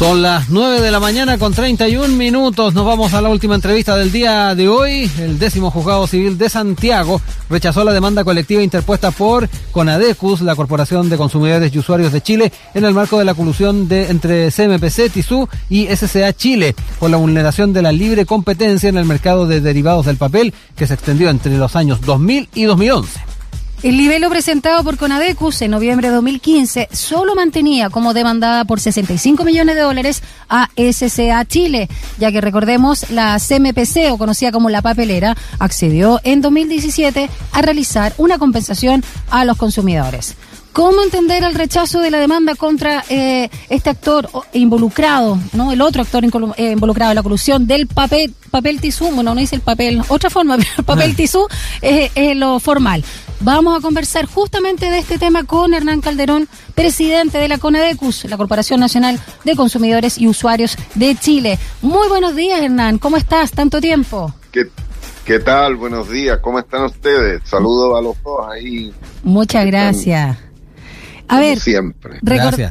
Son las 9 de la mañana con 31 minutos. Nos vamos a la última entrevista del día de hoy. El décimo juzgado civil de Santiago rechazó la demanda colectiva interpuesta por Conadecus, la Corporación de Consumidores y Usuarios de Chile, en el marco de la colusión de, entre CMPC, TISU y SCA Chile, por la vulneración de la libre competencia en el mercado de derivados del papel que se extendió entre los años 2000 y 2011. El libelo presentado por Conadecus en noviembre de 2015 solo mantenía como demandada por 65 millones de dólares a SCA Chile, ya que recordemos la CMPC o conocida como la papelera accedió en 2017 a realizar una compensación a los consumidores. ¿Cómo entender el rechazo de la demanda contra eh, este actor involucrado, no el otro actor eh, involucrado en la colusión del papel papel tisú? Bueno, no dice el papel, otra forma, pero el papel tisú es, es lo formal. Vamos a conversar justamente de este tema con Hernán Calderón, presidente de la CONADECUS, la Corporación Nacional de Consumidores y Usuarios de Chile. Muy buenos días, Hernán. ¿Cómo estás? Tanto tiempo. ¿Qué, qué tal? Buenos días. ¿Cómo están ustedes? Saludos a los dos ahí. Muchas gracias. A ver, siempre.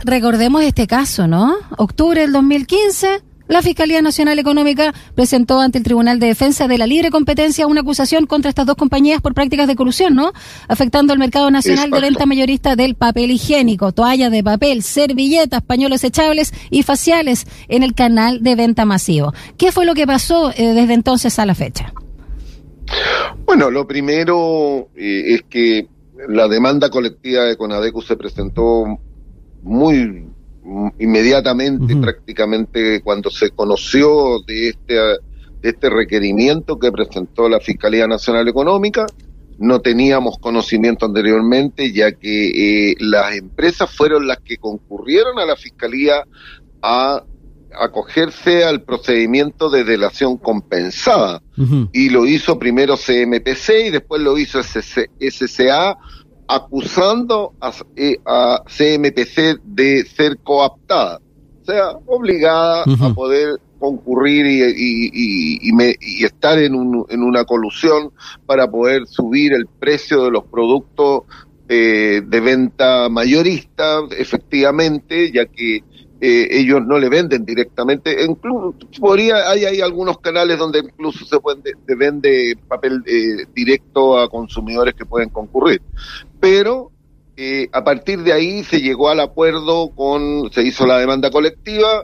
recordemos este caso, ¿no? Octubre del 2015, la Fiscalía Nacional Económica presentó ante el Tribunal de Defensa de la Libre Competencia una acusación contra estas dos compañías por prácticas de corrupción, ¿no? Afectando al mercado nacional de venta mayorista del papel higiénico, toallas de papel, servilletas, pañuelos echables y faciales en el canal de venta masivo. ¿Qué fue lo que pasó eh, desde entonces a la fecha? Bueno, lo primero eh, es que la demanda colectiva de Conadecu se presentó muy inmediatamente, prácticamente cuando se conoció de este, de este requerimiento que presentó la Fiscalía Nacional Económica. No teníamos conocimiento anteriormente, ya que eh, las empresas fueron las que concurrieron a la Fiscalía a acogerse al procedimiento de delación compensada. Y lo hizo primero CMPC y después lo hizo SCA acusando a, eh, a, CMPC de ser coaptada, o sea, obligada a poder concurrir y, y, estar en, un, en, una colusión para poder subir el precio de los productos eh, de venta mayorista, efectivamente, ya que eh, ellos no le venden directamente. Incluso podría, hay, algunos canales donde incluso se, se vende papel eh, directo a consumidores que pueden concurrir. Pero eh, a partir de ahí se llegó al acuerdo con, se hizo la demanda colectiva,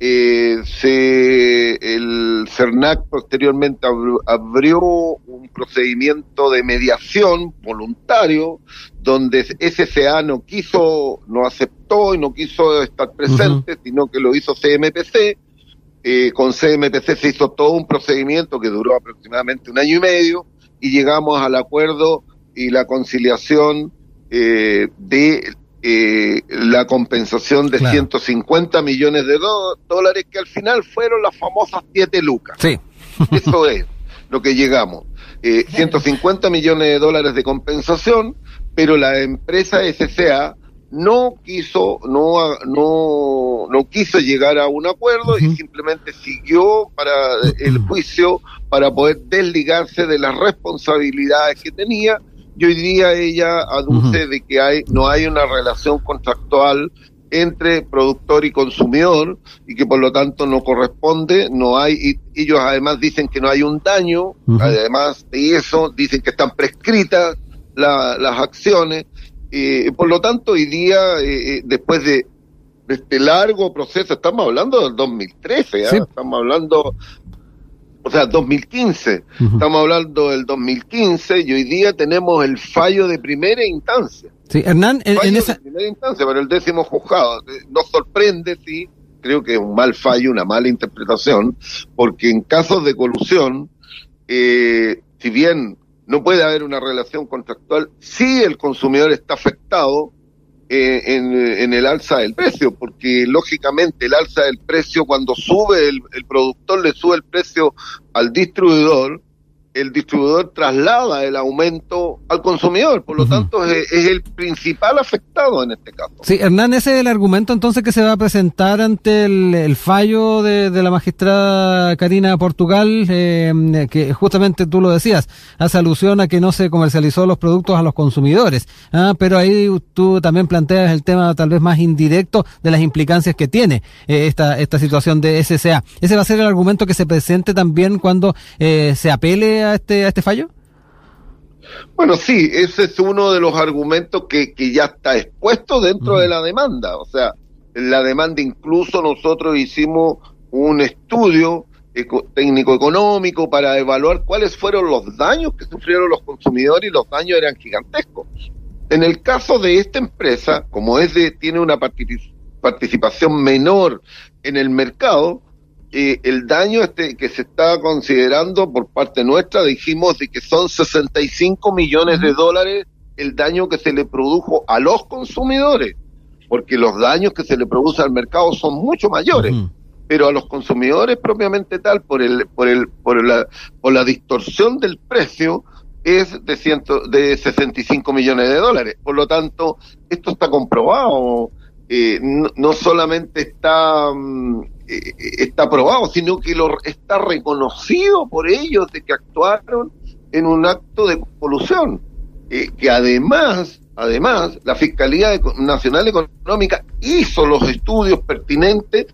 eh, se, el CERNAC posteriormente abrió un procedimiento de mediación voluntario donde SCA no quiso, no aceptó y no quiso estar presente, sino que lo hizo CMPC. Eh, con CMPC se hizo todo un procedimiento que duró aproximadamente un año y medio y llegamos al acuerdo y la conciliación eh, de eh, la compensación de 150 millones de dólares, que al final fueron las famosas 7 lucas. Sí. Eso es lo que llegamos. Eh, 150 millones de dólares de compensación, pero la empresa SCA no quiso, no, no, no quiso llegar a un acuerdo y simplemente siguió para el juicio para poder desligarse de las responsabilidades que tenía y hoy día ella aduce de que hay no hay una relación contractual entre productor y consumidor y que por lo tanto no corresponde, no hay, y ellos además dicen que no hay un daño, además de eso dicen que están prescritas las acciones, y por lo tanto hoy día, eh, eh, después de, este largo proceso, estamos hablando del 2013, ¿ah? estamos hablando o sea, 2015. Estamos hablando del 2015 y hoy día tenemos el fallo de primera instancia. Sí, Hernán, en, esa... De primera instancia, pero el décimo juzgado. Eh, nos sorprende, sí, creo que es un mal fallo, una mala interpretación, porque en casos de colusión, eh, si bien no puede haber una relación contractual, si el consumidor está afectado, eh, en, el alza del precio, porque lógicamente el alza del precio cuando sube el, productor le sube el precio al distribuidor, el distribuidor traslada el aumento al consumidor, por lo tanto es, el principal afectado en este caso. Sí, Hernán, ese es el argumento entonces que se va a presentar ante el, fallo de, la magistrada Karina Portugal, eh, que justamente tú lo decías, hace alusión a que no se comercializó los productos a los consumidores, ah, pero ahí tú también planteas el tema tal vez más indirecto de las implicancias que tiene eh, esta, esta situación de SCA. ¿Ese va a ser el argumento que se presente también cuando eh, se apele a este, a este fallo? Bueno, sí, ese es uno de los argumentos que, que ya está expuesto dentro de la demanda. O sea, la demanda incluso nosotros hicimos un estudio técnico económico para evaluar cuáles fueron los daños que sufrieron los consumidores y los daños eran gigantescos. En el caso de esta empresa, como es de, tiene una participación menor en el mercado, eh, el daño este que se está considerando por parte nuestra, dijimos de que son 65 millones de dólares el daño que se le produjo a los consumidores, porque los daños que se le produce al mercado son mucho mayores. Pero a los consumidores propiamente tal, por el, por el, por la, por la distorsión del precio, es de ciento, de 65 millones de dólares. Por lo tanto, esto está comprobado. Eh, no, solamente está mm, eh, está aprobado, sino que lo, está reconocido por ellos de que actuaron en un acto de colusión, eh, que además, además, la Fiscalía Nacional Económica hizo los estudios pertinentes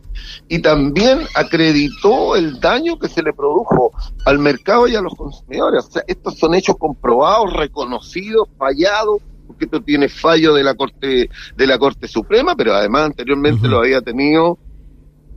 y también acreditó el daño que se le produjo al mercado y a los consumidores. O sea, estos son hechos comprobados, reconocidos, fallados, porque esto tiene fallo de la Corte de la Corte Suprema, pero además anteriormente lo había tenido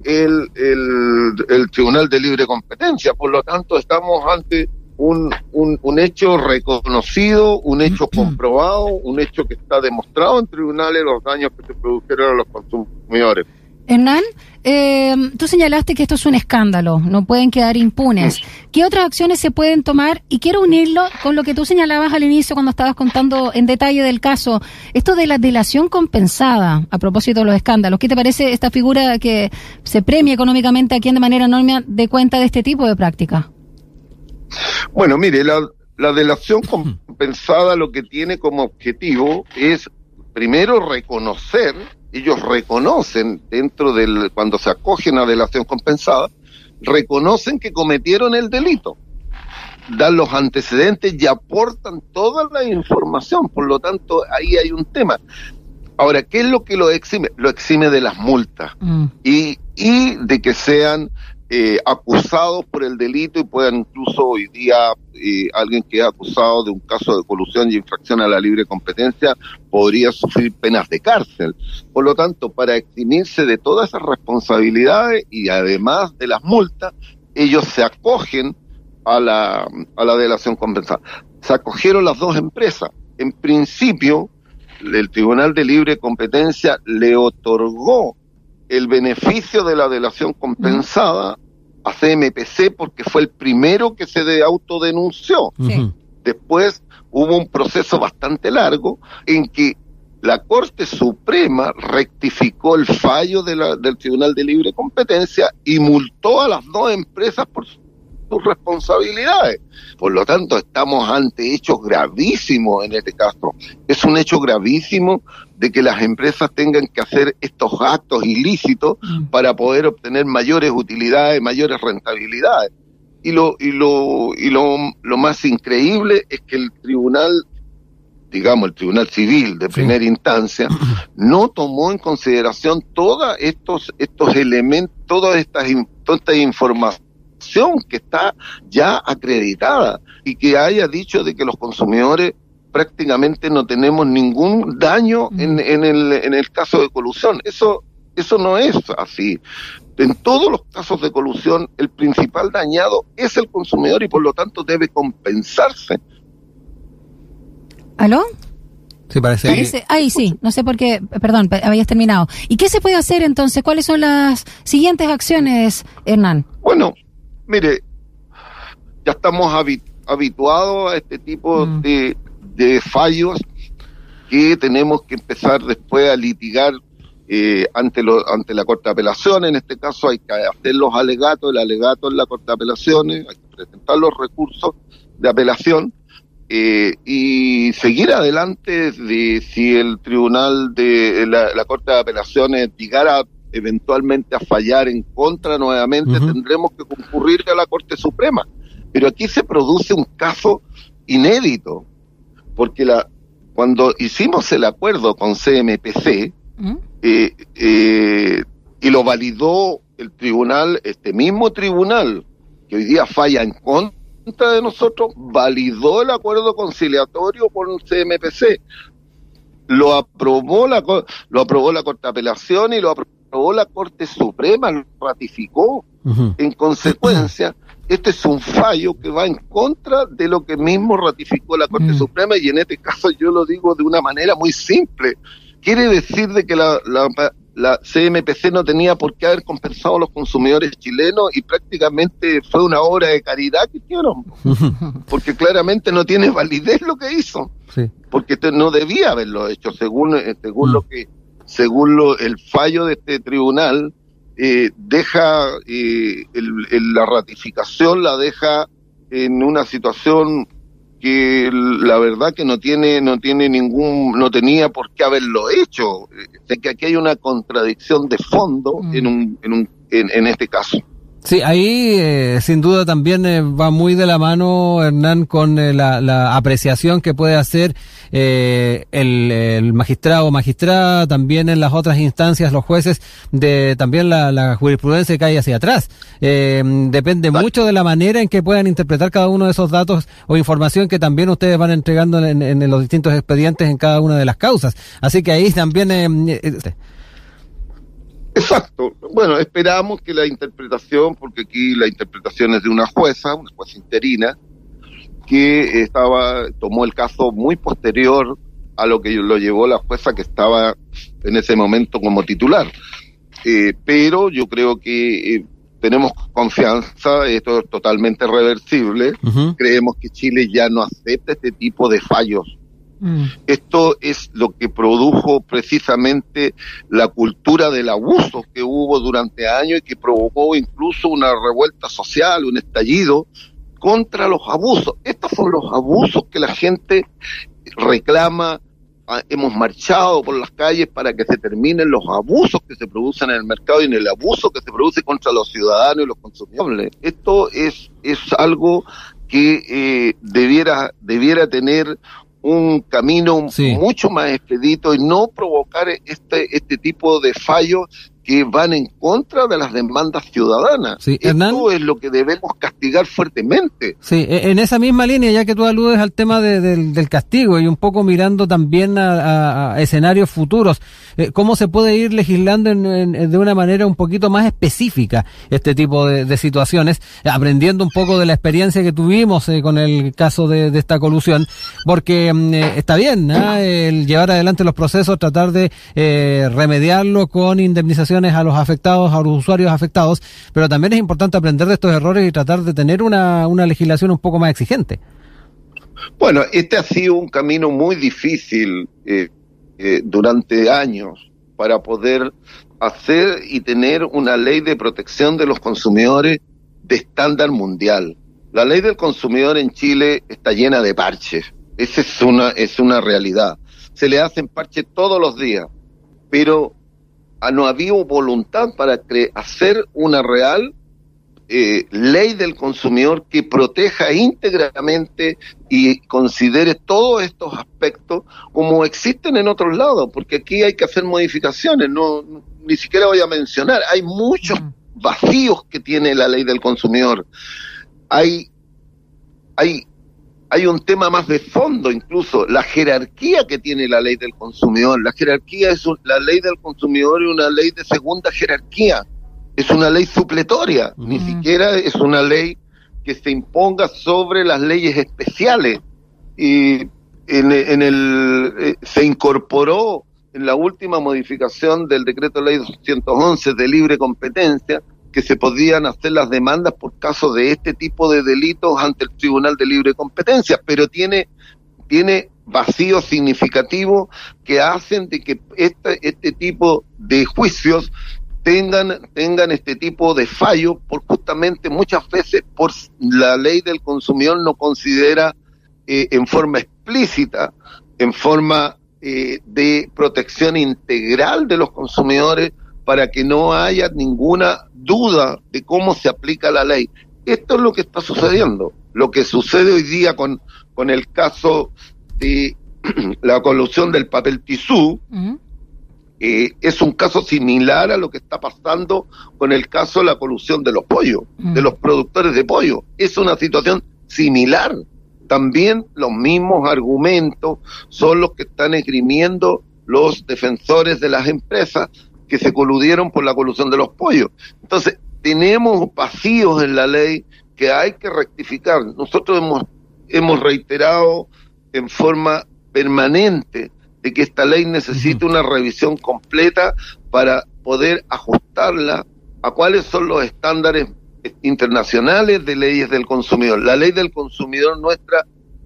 el, el, Tribunal de Libre Competencia. Por lo tanto, estamos ante un, un, un hecho reconocido, un hecho comprobado, un hecho que está demostrado en tribunales los daños que se produjeron a los consumidores. Hernán, eh, tú señalaste que esto es un escándalo, no pueden quedar impunes. ¿Qué otras acciones se pueden tomar? Y quiero unirlo con lo que tú señalabas al inicio cuando estabas contando en detalle del caso, esto de la delación compensada, a propósito de los escándalos. ¿Qué te parece esta figura que se premia económicamente a quien de manera enorme de cuenta de este tipo de práctica? Bueno, mire, la, la delación compensada lo que tiene como objetivo es primero reconocer ellos reconocen dentro del, cuando se acogen a delación compensada, reconocen que cometieron el delito, dan los antecedentes y aportan toda la información, por lo tanto ahí hay un tema. Ahora, ¿qué es lo que lo exime? Lo exime de las multas mm. y, y de que sean eh, acusados por el delito y puedan incluso hoy día eh, alguien que es acusado de un caso de colusión y infracción a la libre competencia podría sufrir penas de cárcel. Por lo tanto, para eximirse de todas esas responsabilidades y además de las multas, ellos se acogen a la, a la delación compensada. Se acogieron las dos empresas. En principio, el Tribunal de Libre Competencia le otorgó el beneficio de la delación compensada a CMPC porque fue el primero que se de autodenunció. Después hubo un proceso bastante largo en que la Corte Suprema rectificó el fallo de la, del Tribunal de Libre Competencia y multó a las dos empresas por sus responsabilidades. Por lo tanto, estamos ante hechos gravísimos en este caso. Es un hecho gravísimo de que las empresas tengan que hacer estos actos ilícitos mm. para poder obtener mayores utilidades, mayores rentabilidades. Y lo, y lo, y lo, lo más increíble es que el tribunal digamos, el Tribunal Civil de primera instancia, no tomó en consideración todos estos, estos elementos, todas estas, toda esta que está ya acreditada y que haya dicho de que los consumidores prácticamente no tenemos ningún daño en, en, el, en el caso de colusión. Eso, eso no es así. En todos los casos de colusión, el principal dañado es el consumidor y por lo tanto debe compensarse. ¿Aló? Sí, parece. parece ahí sí, no sé por qué, perdón, habías terminado. ¿Y qué se puede hacer entonces? ¿Cuáles son las siguientes acciones, Hernán? Bueno, mire, ya estamos habituados a este tipo mm. de, de fallos que tenemos que empezar después a litigar eh, ante, lo, ante la Corte de Apelaciones. En este caso hay que hacer los alegatos, el alegato en la Corte de Apelaciones, hay que presentar los recursos de apelación eh, y seguir adelante de si el tribunal de la, Corte de Apelaciones llegara eventualmente a fallar en contra nuevamente, tendremos que concurrir a la Corte Suprema. Pero aquí se produce un caso inédito, porque la, cuando hicimos el acuerdo con CMPC, eh, eh, y lo validó el tribunal, este mismo tribunal, que hoy día falla en contra de nosotros, validó el acuerdo conciliatorio con CMPC. Lo aprobó la, lo aprobó la Corte de Apelación y lo aprobó la Corte Suprema, lo ratificó. En consecuencia, este es un fallo que va en contra de lo que mismo ratificó la Corte mm. Suprema y en este caso yo lo digo de una manera muy simple. Quiere decir de que la, la, CMPC no tenía por qué haber compensado a los consumidores chilenos y prácticamente fue una obra de caridad que hicieron, porque claramente no tiene validez lo que hizo, porque no debía haberlo hecho según eh, según mm. lo que según lo, el fallo de este tribunal eh, deja eh, la ratificación la deja en una situación que la verdad que no tiene no tiene ningún no tenía por qué haberlo hecho sé que aquí hay una contradicción de fondo mm. en un en un en este caso Sí, ahí eh, sin duda también eh, va muy de la mano, Hernán, con eh, la, apreciación que puede hacer el, magistrado o magistrada, también en las otras instancias, los jueces, de también la, jurisprudencia que hay hacia atrás. depende mucho de la manera en que puedan interpretar cada uno de esos datos o información que también ustedes van entregando en, en los distintos expedientes en cada una de las causas. Así que ahí también... Exacto. Bueno, esperamos que la interpretación, porque aquí la interpretación es de una jueza, una jueza interina, que estaba, tomó el caso muy posterior a lo que lo llevó la jueza que estaba en ese momento como titular. Eh, pero yo creo que eh, tenemos confianza, esto es totalmente reversible, creemos que Chile ya no acepta este tipo de fallos Mm. Esto es lo que produjo precisamente la cultura del abuso que hubo durante años y que provocó incluso una revuelta social, un estallido contra los abusos. Estos son los abusos que la gente reclama. Ah, hemos marchado por las calles para que se terminen los abusos que se producen en el mercado y en el abuso que se produce contra los ciudadanos y los consumidores. Esto es, es algo que eh, debiera, debiera tener un camino mucho más expedito y no provocar este, este tipo de fallos que van en contra de las demandas ciudadanas. Sí, Esto es lo que debemos castigar fuertemente. Sí, e, en esa misma línea, ya que tú aludes al tema del castigo y un poco mirando también a, escenarios futuros, eh, ¿cómo se puede ir legislando de una manera un poquito más específica este tipo de, situaciones, aprendiendo un poco de la experiencia que tuvimos eh, con el caso de, esta colusión? Porque mm, eh, está bien ¿ah? el llevar adelante los procesos, tratar de remediarlo con indemnización a los afectados, a los usuarios afectados, pero también es importante aprender de estos errores y tratar de tener una, una legislación un poco más exigente. Bueno, este ha sido un camino muy difícil eh, eh, durante años para poder hacer y tener una ley de protección de los consumidores de estándar mundial. La ley del consumidor en Chile está llena de parches. Esa es una, es una realidad. Se le hacen parches todos los días, pero Ah, no había voluntad para hacer una real eh, ley del consumidor que proteja íntegramente y considere todos estos aspectos como existen en otros lados, porque aquí hay que hacer modificaciones, no ni siquiera voy a mencionar, hay muchos vacíos que tiene la ley del consumidor. Hay hay hay un tema más de fondo, incluso la jerarquía que tiene la ley del consumidor. La jerarquía es la ley del consumidor es una ley de segunda jerarquía, es una ley supletoria, ni siquiera es una ley que se imponga sobre las leyes especiales. Y en, en el eh, se incorporó en la última modificación del decreto ley 211 de libre competencia que se podían hacer las demandas por caso de este tipo de delitos ante el Tribunal de Libre Competencia, pero tiene, tiene vacíos significativos que hacen de que este, este tipo de juicios tengan, tengan este tipo de fallo, por justamente muchas veces por la ley del consumidor no considera eh, en forma explícita, en forma eh, de protección integral de los consumidores para que no haya ninguna duda de cómo se aplica la ley. Esto es lo que está sucediendo. Lo que sucede hoy día con, con el caso de la colusión del papel tisú, eh, es un caso similar a lo que está pasando con el caso de la colusión de los pollos, de los productores de pollo. Es una situación similar. También los mismos argumentos son los que están esgrimiendo los defensores de las empresas que se coludieron por la colusión de los pollos. Entonces, tenemos vacíos en la ley que hay que rectificar. Nosotros hemos, hemos reiterado en forma permanente de que esta ley necesita una revisión completa para poder ajustarla a cuáles son los estándares internacionales de leyes del consumidor. La ley del consumidor nuestra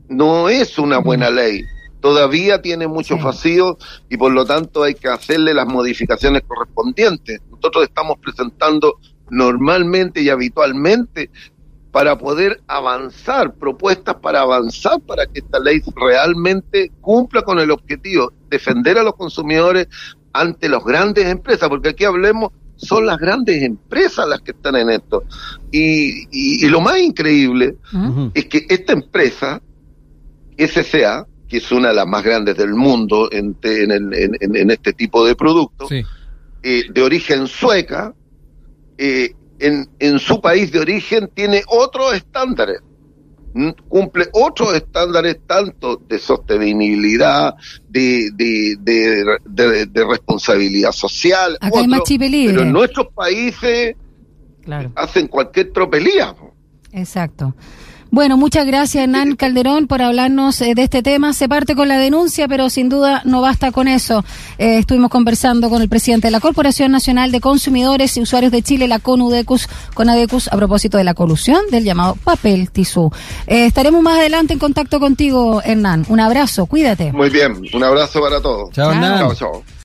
no es una buena ley, todavía tiene muchos vacíos y por lo tanto hay que hacerle las modificaciones correspondientes. Nosotros estamos presentando normalmente y habitualmente para poder avanzar, propuestas para avanzar para que esta ley realmente cumpla con el objetivo, defender a los consumidores ante las grandes empresas, porque aquí hablemos, son las grandes empresas las que están en esto. Y, lo más increíble es que esta empresa, SCA, que es una de las más grandes del mundo en, en, este tipo de productos, eh, de origen sueca, eh, en, en su país de origen tiene otros estándares cumple otros estándares tanto de sostenibilidad, de, de, de, responsabilidad social, pero en nuestros países hacen cualquier tropelía. Exacto. Bueno, muchas gracias Hernán Calderón por hablarnos eh, de este tema. Se parte con la denuncia, pero sin duda no basta con eso. Eh, estuvimos conversando con el presidente de la Corporación Nacional de Consumidores y Usuarios de Chile, la CONUDECUS, CONADECUS, a propósito de la colusión del llamado papel tisú. Eh, estaremos más adelante en contacto contigo, Hernán. Un abrazo, cuídate. Muy bien, un abrazo para todos. Chao, Hernán. Chao, chao.